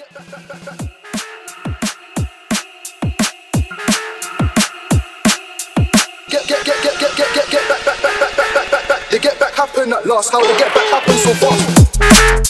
Get, get, get, get, get, get, get, get back, happen at last. How the get back happen so fast?